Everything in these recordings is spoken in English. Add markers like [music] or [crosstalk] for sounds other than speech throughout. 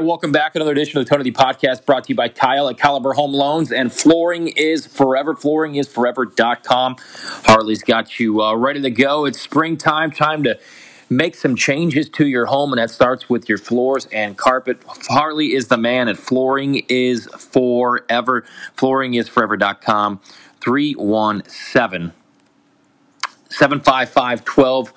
welcome back. Another edition of the Tony D podcast brought to you by Kyle at Caliber Home Loans and Flooring is Forever. Flooring is Forever.com. Harley's got you uh, ready to go. It's springtime, time to make some changes to your home, and that starts with your floors and carpet. Harley is the man at Flooring is Forever. Flooring is Forever.com. 317 755 12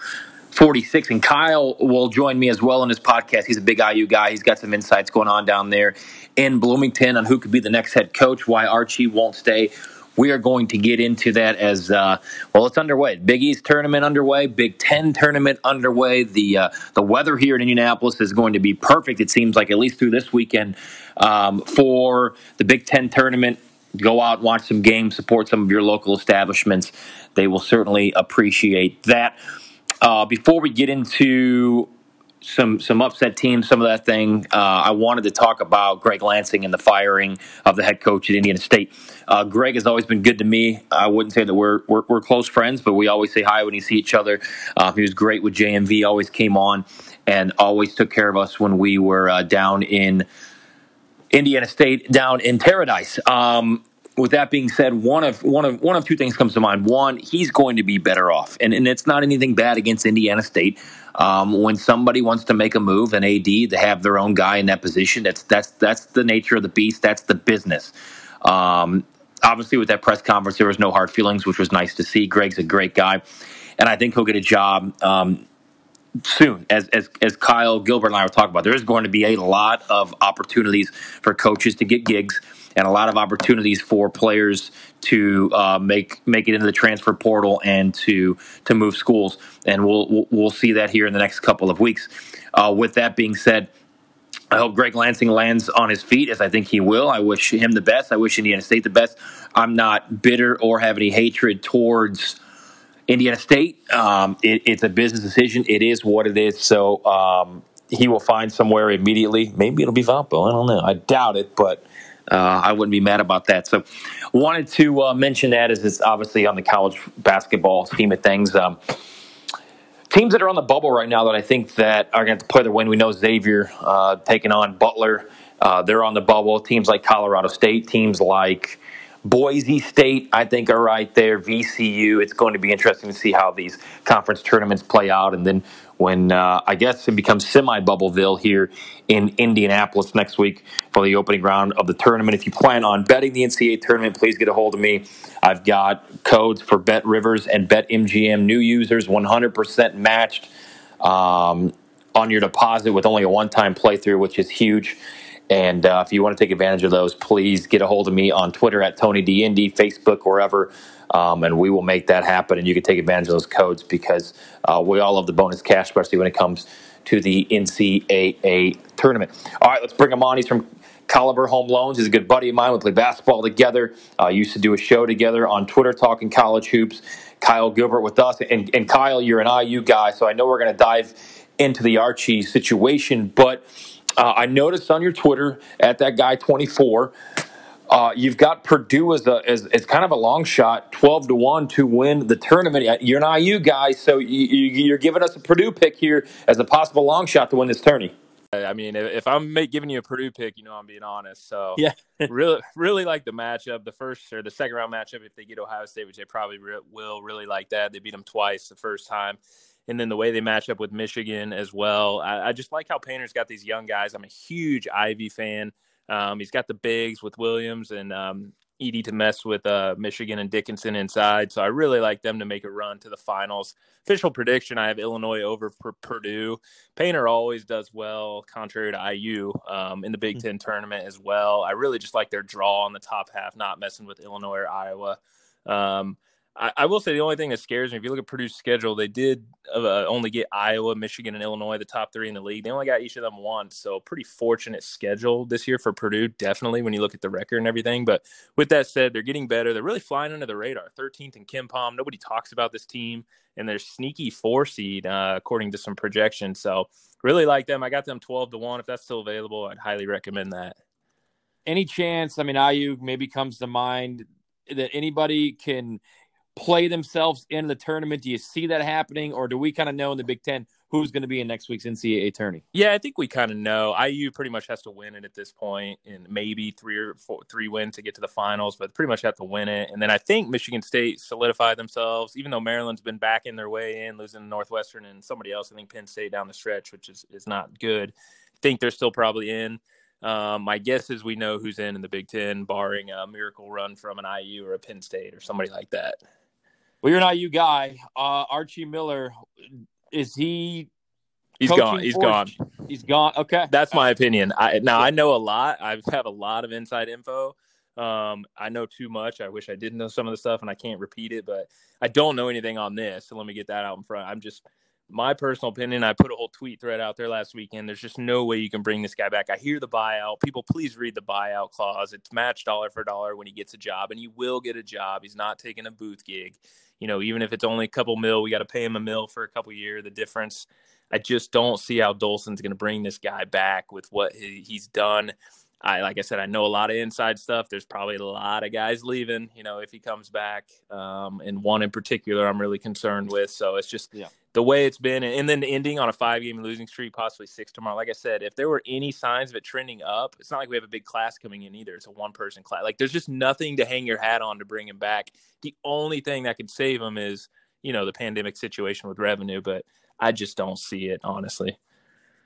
46. And Kyle will join me as well in his podcast. He's a big IU guy. He's got some insights going on down there in Bloomington on who could be the next head coach, why Archie won't stay. We are going to get into that as uh, well. It's underway. Big East tournament underway. Big Ten tournament underway. The uh, the weather here in Indianapolis is going to be perfect. It seems like at least through this weekend um, for the Big Ten tournament. Go out, watch some games, support some of your local establishments. They will certainly appreciate that. Uh, before we get into some some upset teams, some of that thing, uh, I wanted to talk about Greg Lansing and the firing of the head coach at Indiana State. Uh, Greg has always been good to me. I wouldn't say that we're, we're, we're close friends, but we always say hi when we see each other. Uh, he was great with JMV. Always came on and always took care of us when we were uh, down in Indiana State, down in Paradise. Um, with that being said, one of one of one of two things comes to mind. One, he's going to be better off, and and it's not anything bad against Indiana State. Um, when somebody wants to make a move, an AD to have their own guy in that position, that's that's that's the nature of the beast. That's the business. Um, obviously, with that press conference, there was no hard feelings, which was nice to see. Greg's a great guy, and I think he'll get a job. Um, soon, as, as as Kyle Gilbert and I were talking about, there is going to be a lot of opportunities for coaches to get gigs and a lot of opportunities for players to uh, make make it into the transfer portal and to to move schools. And we'll we'll see that here in the next couple of weeks. Uh, with that being said. I hope Greg Lansing lands on his feet, as I think he will. I wish him the best. I wish Indiana State the best. I'm not bitter or have any hatred towards Indiana State. Um, it, it's a business decision. It is what it is. So um, he will find somewhere immediately. Maybe it'll be Valpo. I don't know. I doubt it, but uh, I wouldn't be mad about that. So, wanted to uh, mention that as it's obviously on the college basketball scheme of things. Um, teams that are on the bubble right now that I think that are going to play their win. We know Xavier uh, taking on Butler. Uh, they're on the bubble. Teams like Colorado State, teams like Boise State, I think, are right there. VCU. It's going to be interesting to see how these conference tournaments play out. And then when uh, I guess it becomes semi Bubbleville here in Indianapolis next week for the opening round of the tournament. If you plan on betting the NCAA tournament, please get a hold of me. I've got codes for Bet Rivers and Bet MGM new users, 100% matched um, on your deposit with only a one time playthrough, which is huge. And uh, if you want to take advantage of those, please get a hold of me on Twitter at Tony D Indy, Facebook, wherever, um, and we will make that happen. And you can take advantage of those codes because uh, we all love the bonus cash, especially when it comes to the NCAA tournament. All right, let's bring him on. He's from Caliber Home Loans. He's a good buddy of mine. We play basketball together. Uh, used to do a show together on Twitter talking college hoops. Kyle Gilbert with us. And, and Kyle, you're an IU guy, so I know we're going to dive into the Archie situation, but – uh, I noticed on your Twitter at that guy 24, uh, you've got Purdue as, a, as, as kind of a long shot, 12 to 1 to win the tournament. Uh, you're an IU guy, so you, are giving us a Purdue pick here as a possible long shot to win this tourney. I mean, if I'm giving you a Purdue pick, you know I'm being honest. So yeah, [laughs] really, really like the matchup, the first or the second round matchup. If they get Ohio State, which they probably re- will, really like that. They beat them twice the first time and then the way they match up with Michigan as well. I, I just like how Painter's got these young guys. I'm a huge Ivey fan. Um, he's got the bigs with Williams and um, Edey to mess with uh, Michigan and Dickinson inside. So I really like them to make a run to the finals. Official prediction: I have Illinois over for Purdue. Painter always does well, contrary to IU um, in the Big mm-hmm. Ten tournament as well. I really just like their draw on the top half, not messing with Illinois or Iowa. Um, I, I, will say the only thing that scares me, if you look at Purdue's schedule, they did uh, only get Iowa, Michigan, and Illinois, the top three in the league. They only got each of them once, so pretty fortunate schedule this year for Purdue. Definitely, when you look at the record and everything. But with that said, they're getting better. They're really flying under the radar. 13th KenPom. Nobody talks about this team, and they're sneaky four seed uh, according to some projections. So really like them. I got them 12 to one. If that's still available, I'd highly recommend that. Any chance? I mean, IU maybe comes to mind that anybody can play themselves into the tournament? Do you see that happening, or do we kind of know in the Big Ten who's going to be in next week's NCAA tourney? Yeah, I think we kind of know. IU pretty much has to win it at this point, and maybe three or four, three wins to get to the finals, but pretty much have to win it. And then I think Michigan State solidified themselves, even though Maryland's been backing their way in, losing Northwestern and somebody else. I think Penn State down the stretch, which is is not good. I think they're still probably in. Um, my guess is we know who's in in the Big Ten, barring a miracle run from an IU or a Penn State or somebody like that. Well, you're not you guy. Uh, Archie Miller, is he? He's gone. He's gone. He's gone. Okay, that's my opinion. I now I know a lot. I have a lot of inside info. Um, I know too much. I wish I didn't know some of the stuff, and I can't repeat it. But I don't know anything on this. So let me get that out in front. I'm just my personal opinion, I put a whole tweet thread out there last weekend. There's just no way you can bring this guy back. I hear the buyout. People, please read the buyout clause. It's matched dollar for dollar when he gets a job, and he will get a job. He's not taking a booth gig. You know, even if it's only a couple mil, we got to pay him a mil for a couple year. The difference, I just don't see how Dolson's going to bring this guy back with what he, he's done. I like I said, I know a lot of inside stuff. There's probably a lot of guys leaving, you know, if he comes back. Um, and one in particular, I'm really concerned with. So it's just yeah. the way it's been, and then ending on a five game losing streak, possibly six tomorrow. Like I said, if there were any signs of it trending up, it's not like we have a big class coming in either. It's a one person class. Like there's just nothing to hang your hat on to bring him back. The only thing that could save him is, you know, the pandemic situation with revenue, but I just don't see it honestly.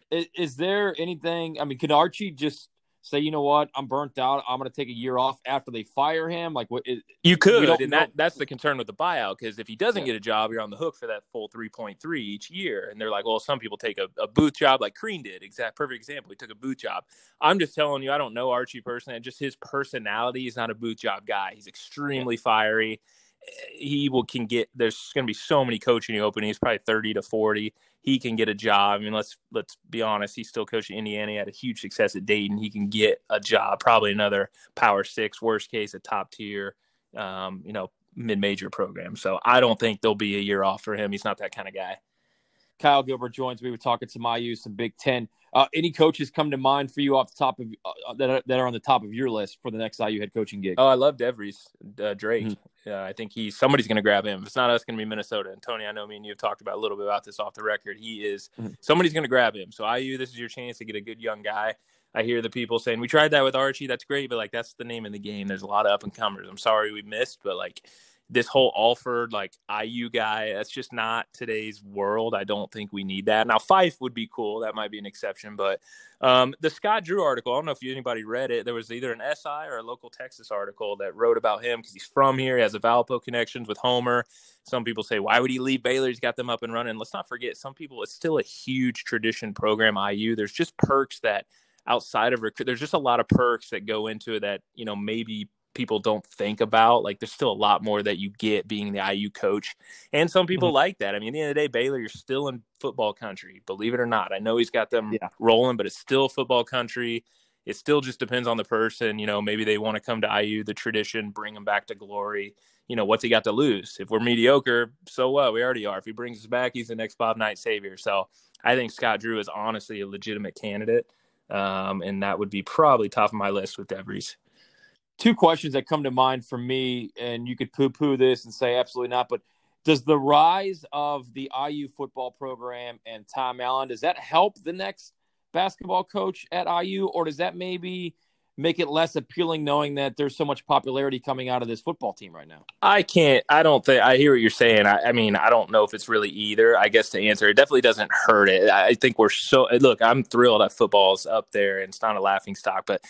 Is, is there anything? I mean, could Archie just say, you know what, I'm burnt out. I'm going to take a year off after they fire him? Like, what? You could, and that that's the concern with the buyout because if he doesn't yeah. get a job, you're on the hook for that full 3.3 each year. And they're like, well, some people take a, a booth job, like Crean did. Exact perfect example. He took a booth job. I'm just telling you, I don't know Archie personally. Just his personality. He's not a booth job guy. He's extremely yeah. fiery he will can get there's going to be so many coaching openings probably 30 to 40 he can get a job i mean let's let's be honest he's still coaching indiana he had a huge success at dayton he can get a job probably another power six worst case a top tier um, you know mid-major program so i don't think there'll be a year off for him he's not that kind of guy kyle gilbert joins me we're talking to mayu some big ten uh, any coaches come to mind for you off the top of uh, that, are, that are on the top of your list for the next IU head coaching gig? Oh, I love DeVries uh, Drake. Mm-hmm. I think he's somebody's going to grab him. If it's not us, going to be Minnesota. And Tony, I know me and you have talked about a little bit about this off the record. He is mm-hmm. somebody's going to grab him. So IU, this is your chance to get a good young guy. I hear the people saying we tried that with Archie. That's great, but like that's the name of the game. There's a lot of up and comers. I'm sorry we missed, but like this whole Alford like IU guy, that's just not today's world. I don't think we need that. Now Fife would be cool. That might be an exception, but um, the Scott Drew article, I don't know if anybody read it. There was either an SI or a local Texas article that wrote about him because he's from here. He has a Valpo connections with Homer. Some people say, why would he leave Baylor? He's got them up and running. Let's not forget, some people, it's still a huge tradition program, IU. There's just perks that outside of recruit, there's just a lot of perks that go into it that, you know, maybe people don't think about. Like there's still a lot more that you get being the IU coach. And some people mm-hmm. like that. I mean, at the end of the day, Baylor, you're still in football country, believe it or not. I know he's got them yeah. rolling, but it's still football country. It still just depends on the person. You know, maybe they want to come to IU, the tradition, bring them back to glory. You know, what's he got to lose? If we're mediocre, so what? We already are. If he brings us back, he's the next Bob Knight savior. So I think Scott Drew is honestly a legitimate candidate. Um, and that would be probably top of my list with DeVries two questions that come to mind for me, and you could poo poo this and say absolutely not, but does the rise of the IU football program and Tom Allen does that help the next basketball coach at IU, or does that maybe make it less appealing knowing that there's so much popularity coming out of this football team right now? I can't. I don't think. I hear what you're saying. I, I, mean, I don't know if it's really either. I guess to answer, it definitely doesn't hurt it. I think we're so. Look, I'm thrilled that football's up there and it's not a laughing stock, but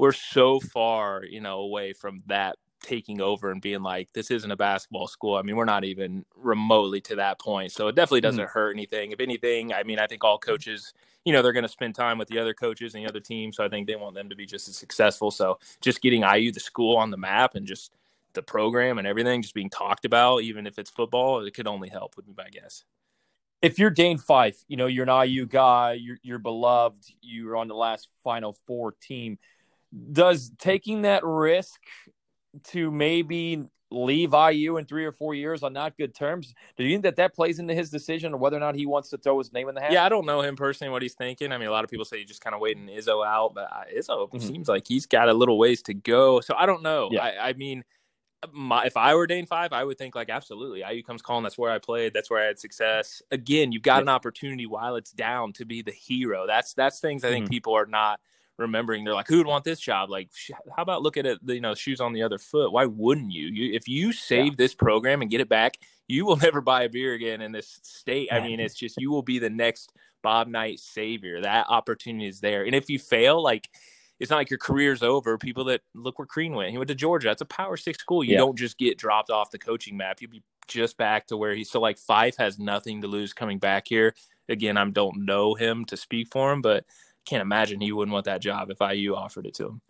we're so far, you know, away from that taking over and being like, this isn't a basketball school. I mean, we're not even remotely to that point. So it definitely doesn't mm-hmm. hurt anything. If anything, I mean, I think all coaches, you know, they're going to spend time with the other coaches and the other teams. So I think they want them to be just as successful. So just getting IU, the school on the map and just the program and everything just being talked about, even if it's football, it could only help would be my guess. If you're Dane Fife, you know, you're an IU guy, you're, you're beloved, you're on the last Final Four team does taking that risk to maybe leave IU in three or four years on not good terms. Do you think that that plays into his decision or whether or not he wants to throw his name in the hat? Yeah, I don't know him personally, what he's thinking. I mean, a lot of people say he's just kind of waiting Izzo out, but Izzo mm-hmm. seems like he's got a little ways to go. So I don't know. Yeah. I, I mean, my, if I were Dane Fife, I would think like absolutely. IU comes calling. That's where I played. That's where I had success. Again, you've got yeah. an opportunity while it's down to be the hero. That's that's things I think mm-hmm. people are not remembering. They're like, who would want this job? Like, how about look at it? You know, shoes on the other foot. Why wouldn't you? you if you save yeah. this program and get it back, you will [laughs] never buy a beer again in this state. I mean, it's just you will be the next Bob Knight savior. That opportunity is there, and if you fail, like it's not like your career's over. People that look where Crean went, he went to Georgia. That's a Power Six school. You yeah. don't just get dropped off the coaching map. You'll be just back to where he's. So like Fife has nothing to lose coming back here. Again, I don't know him to speak for him, but can't imagine he wouldn't want that job if IU offered it to him.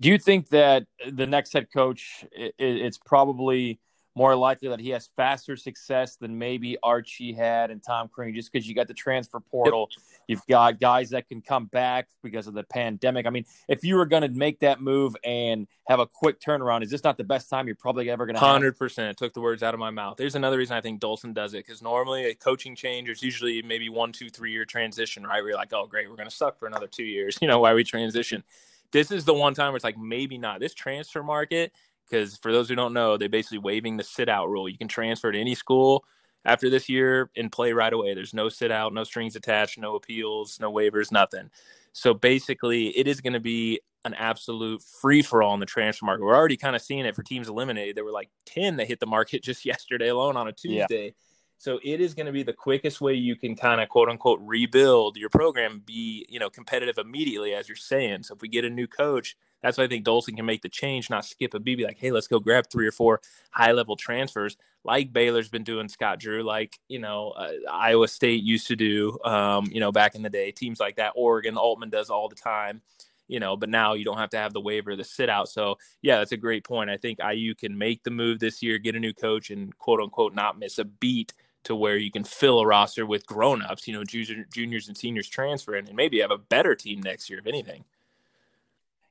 Do you think that the next head coach, it's probably more likely that he has faster success than maybe Archie had and Tom Crean, just because you got the transfer portal. You've got guys that can come back because of the pandemic. I mean, if you were going to make that move and have a quick turnaround, is this not the best time you're probably ever going to? Hundred percent took the words out of my mouth. There's another reason I think Dolson does it because normally a coaching change is usually maybe one, two, three year transition, right? You're like, oh great, we're going to suck for another two years. [laughs] You know why we transition? This is the one time where it's like maybe not. This transfer market because for those who don't know, they're basically waiving the sit out rule. You can transfer to any school after this year and play right away. There's no sit out, no strings attached, no appeals, no waivers, nothing. So basically, it is going to be an absolute free for all in the transfer market. We're already kind of seeing it for teams eliminated. There were like 10 that hit the market [laughs] just yesterday alone on a Tuesday. Yeah. So it is going to be the quickest way you can kind of quote unquote rebuild your program, be, you know, competitive immediately, as you're saying. So if we get a new coach, that's why I think Dolson can make the change, not skip a. Be like, hey, let's go grab three or four high level transfers, like Baylor's been doing. Scott Drew, like you know, uh, Iowa State used to do, um, you know, back in the day. Teams like that, Oregon, Altman does all the time. You know, but now you don't have to have the waiver, the sit out. So yeah, that's a great point. I think IU can make the move this year, get a new coach, and quote unquote not miss a beat to where you can fill a roster with grown-ups, you know, juniors and seniors transferring, and maybe have a better team next year, if anything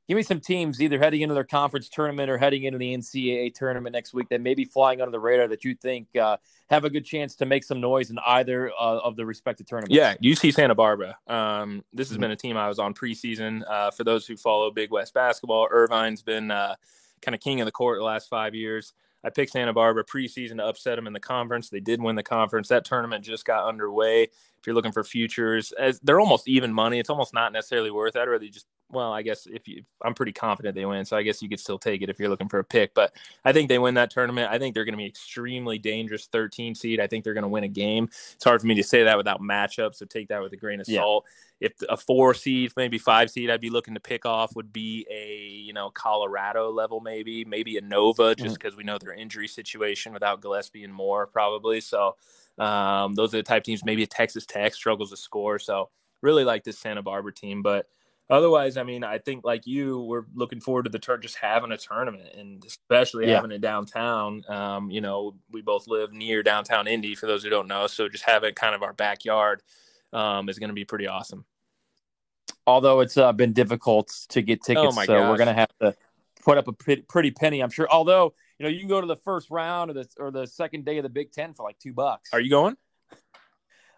give me some teams either heading into their conference tournament or heading into the NCAA tournament next week that may be flying under the radar that you think uh, have a good chance to make some noise in either uh, of the respective tournaments. Yeah, UC Santa Barbara. Um, this has mm-hmm. been a team I was on preseason. Uh, for those who follow Big West basketball, Irvine's been uh, kind of king of the court the last five years. I picked Santa Barbara preseason to upset them in the conference. They did win the conference. That tournament just got underway. If you're looking for futures, as they're almost even money. It's almost not necessarily worth it. I'd rather just well, I guess if you, I'm pretty confident they win, so I guess you could still take it if you're looking for a pick. But I think they win that tournament. I think they're going to be extremely dangerous 13 seed. I think they're going to win a game. It's hard for me to say that without matchups, so take that with a grain of salt. If a four seed, maybe five seed, I'd be looking to pick off would be a you know Colorado level, maybe maybe a Nova, just because mm-hmm. we know their injury situation without Gillespie and Moore probably. So um, those are the type teams. Maybe a Texas Tech struggles to score. So really like this Santa Barbara team, but otherwise, I mean, I think like you, we're looking forward to the turn, just having a tournament, and especially yeah. having it downtown. Um, you know, we both live near downtown Indy. For those who don't know, so just having kind of our backyard um, is going to be pretty awesome. Although it's uh, been difficult to get tickets, oh so gosh. we're going to have to put up a pretty penny, I'm sure. Although you know, you can go to the first round or the or the second day of the Big Ten for like two bucks. Are you going?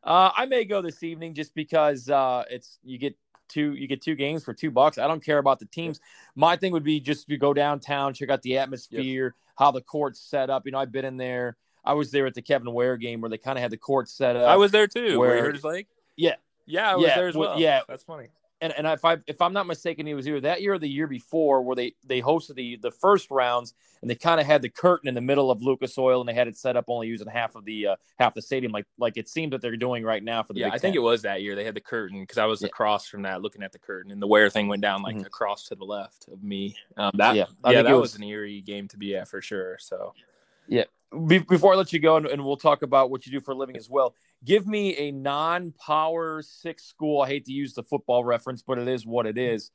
Uh, I may go this evening just because uh, it's you get two you get two games for two bucks. I don't care about the teams. My thing would be just to go downtown, check out the atmosphere, yep. how the court's set up. You know, I've been in there. I was there at the Kevin Ware game where they kind of had the court set up. I was there too. Where, where like, yeah, yeah, I was yeah, there as well. Yeah, that's funny and, and if I if I'm not mistaken, he was either that year or the year before where they they hosted the the first rounds and they kind of had the curtain in the middle of Lucas Oil and they had it set up only using half of the uh, half the stadium like like it seems that they're doing right now for the yeah Big I think it was that year they had the curtain because I was yeah. across from that looking at the curtain and the Ware thing went down like mm-hmm. across to the left of me. Um, that yeah, I yeah that was, was an eerie game to be at for sure. So yeah, before I let you go, and, we'll talk about what you do for a living as well. Give me a non-power six school. I hate to use the football reference, but it is what it is.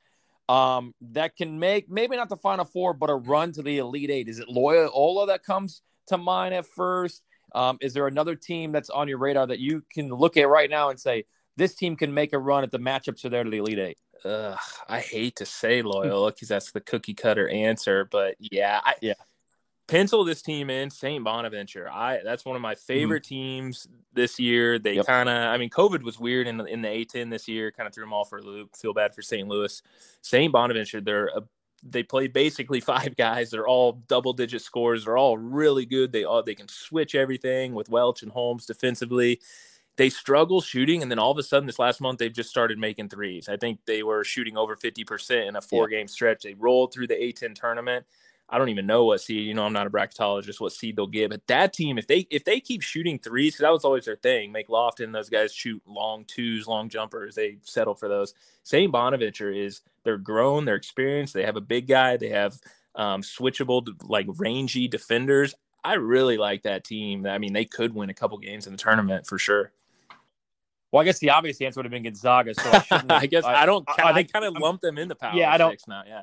Um, that can make maybe not the Final Four, but a run to the Elite Eight. Is it Loyola that comes to mind at first? Um, is there another team that's on your radar that you can look at right now and say this team can make a run at the matchups are there to the Elite Eight? Ugh, I hate to say Loyola because that's the cookie cutter answer, but yeah, I, yeah pencil this team in St. Bonaventure. I that's one of my mm-hmm. favorite mm-hmm. teams this year. They yep. kind of, I mean, COVID was weird in the, in the A10 this year, kind of threw them all for a loop. Feel bad for St. Louis. St. Bonaventure, they're a they play basically [laughs] five guys. They're all double digit scores. They're all really good. They all they can switch everything with Welch and Holmes defensively. They struggle shooting, and then all of a sudden, this last month, they've just started making threes. I think they were shooting over fifty percent in a four game stretch. They rolled through the A10 tournament. I don't even know what seed. You know, I'm not a bracketologist. What seed they'll get, but that team, if they if they keep shooting threes, because that was always their thing. Make Lofton, those guys shoot long twos, long jumpers. They settle for those. St. Bonaventure is they're grown, they're experienced. They have a big guy. They have um, switchable, like rangy defenders. I really like that team. I mean, they could win a couple games in the tournament for sure. Well, I guess the obvious answer would have been Gonzaga. So I, [laughs] I guess I, I don't. I, I think kind of lump them in the power. Yeah, I don't. Now, yeah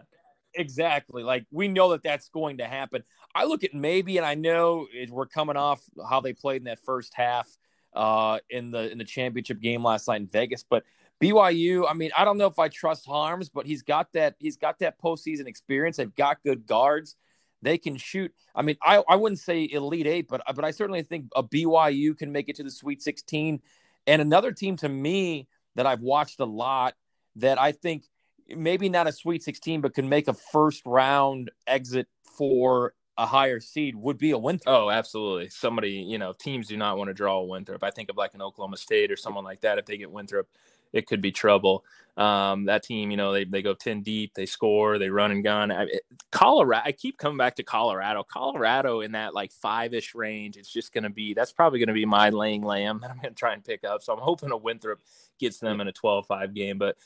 exactly. Like we know that that's going to happen. I look at maybe, and I know we're coming off how they played in that first half uh, in the in the championship game last night in Vegas, but BYU. I mean, I don't know if I trust Harms, but he's got that he's got that postseason experience. They've got good guards. They can shoot. I mean, I, I wouldn't say elite eight, but but I certainly think a BYU can make it to the Sweet 16. And another team to me that I've watched a lot that I think maybe not a Sweet 16, but can make a first round exit for a higher seed would be a Winthrop. Oh, absolutely. Somebody, you know, teams do not want to draw a Winthrop. I think of like an Oklahoma State or someone like that. If they get Winthrop, it could be trouble. Um, that team, you know, they, they go 10 deep, they score, they run and gun. I, it, Colorado, I keep coming back to Colorado. Colorado in that like five ish range, it's just going to be, that's probably going to be my laying lamb that I'm going to try and pick up. So I'm hoping a Winthrop gets them in a 12 5 game. But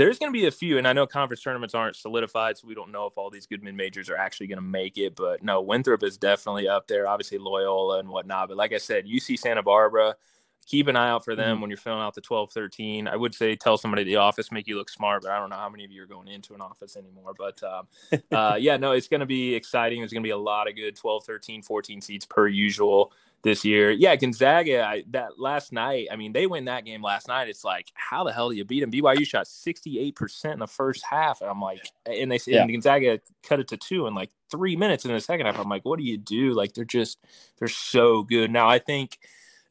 there's going to be a few, and I know conference tournaments aren't solidified, so we don't know if all these good mid majors are actually going to make it. But no, Winthrop is definitely up there. Obviously Loyola and whatnot. But like I said, UC Santa Barbara, keep an eye out for them mm-hmm. when you're filling out the 12, 13. I would say tell somebody at the office, make you look smart, but I don't know how many of you are going into an office anymore. But um, [laughs] uh, yeah, no, it's going to be exciting. There's going to be a lot of good 12, 13, 14 seats per usual this year. Yeah, Gonzaga, I, that last night, I mean, they win that game last night. It's like, how the hell do you beat them? BYU shot 68% in the first half. And I'm like, and they said yeah. Gonzaga cut it to two in like three minutes in the second half. I'm like, what do you do? Like, they're just, they're so good. Now, I think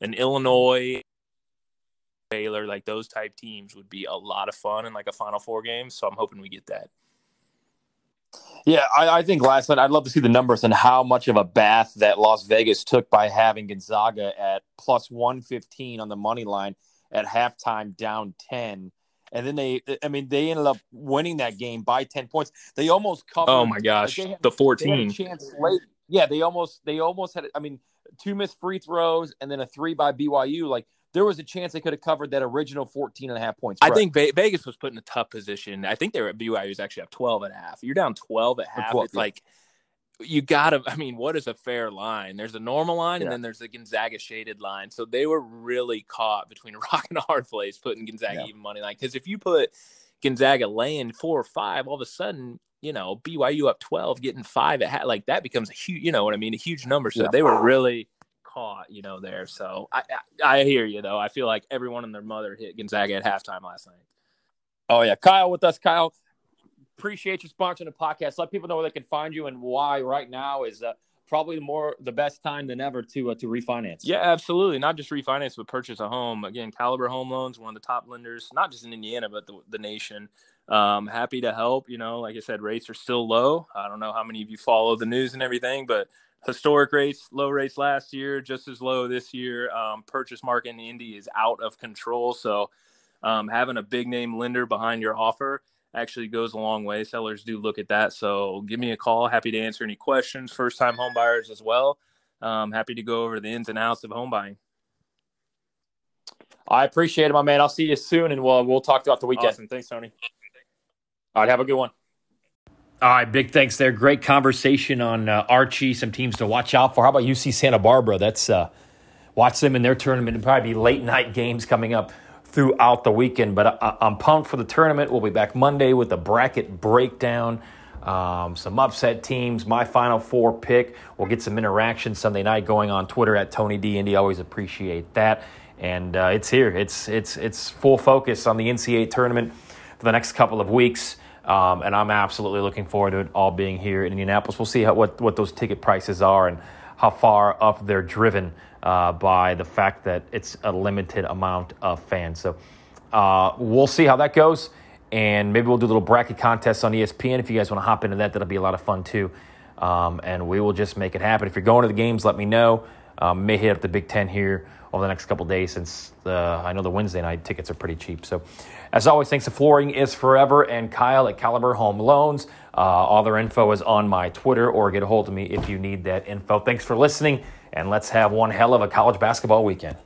an Illinois, Baylor, like those type teams would be a lot of fun in like a Final Four game. So I'm hoping we get that. Yeah, I, I, think last night I'd love to see the numbers and how much of a bath that Las Vegas took by having Gonzaga at plus 115 on the money line at halftime down 10. And then they, I mean, they ended up winning that game by 10 points. They almost covered. Oh my gosh, had, the 14. chance late. Yeah, they almost, they almost had, I mean, two missed free throws and then a three by BYU. Like there was a chance they could have covered that original 14 and a half points. I think Vegas was put in a tough position. I think they were at BYU was actually up 12 and a half. You're down 12 at half. 12, it's yeah. like you gotta I mean, what is a fair line? There's a normal line yeah. and then there's the Gonzaga shaded line. So they were really caught between a [laughs] rock and a hard place putting Gonzaga yeah. even money line. Because if you put Gonzaga laying four or five, all of a sudden, you know, BYU up 12, getting five at like that becomes a huge, you know what I mean, a huge number. So they were really caught, you know, there. So I, I, I hear you though. I feel like everyone and their mother hit Gonzaga at halftime last night. Oh yeah, Kyle with us, Kyle. Appreciate you sponsoring the podcast. Let people know where they can find you and why right now is uh, probably more the best time than ever to uh, to refinance. Yeah, absolutely. Not just refinance, but purchase a home. Again, Caliber Home Loans, one of the top lenders, not just in Indiana, but the, the nation. Um, happy to help. You know, like I said, rates are still low. I don't know how many of you follow the news and everything, but historic rates, low rates last year, just as low this year. Um, purchase market in Indy is out of control. So um, having a big name lender behind your offer actually goes a long way. Sellers do look at that. So give me a call. Happy to answer any questions. First time home buyers as well. Um, happy to go over the ins and outs of home buying. I appreciate it, my man. I'll see you soon, and we'll we'll talk throughout the weekend. Awesome. Thanks, Tony. All right, have a good one. All right, big thanks there. Great conversation on uh, Archie. Some teams to watch out for. How about UC Santa Barbara? That's uh, watch them in their tournament. and probably be late night games coming up throughout the weekend. But I, am pumped for the tournament. We'll be back Monday with a bracket breakdown. Um, some upset teams, my final four pick. We'll get some interaction Sunday night going on Twitter at Tony D Indy. Always appreciate that. And uh, it's here. It's it's it's full focus on the NCAA tournament for the next couple of weeks. Um, and I'm absolutely looking forward to it all being here in Indianapolis. We'll see how, what, what those ticket prices are and how far up they're driven uh, by the fact that it's a limited amount of fans. So uh, we'll see how that goes. and maybe we'll do a little bracket contest on ESPN. If you guys want to hop into that, that'll be a lot of fun too. Um, and we will just make it happen. If you're going to the games, let me know. Um, may hit up the Big Ten here over the next couple days since the, I know the Wednesday night tickets are pretty cheap. So, as always, thanks to Flooring is Forever and Kyle at Caliber Home Loans. Uh, all their info is on my Twitter or get a hold of me if you need that info. Thanks for listening, and let's have one hell of a college basketball weekend.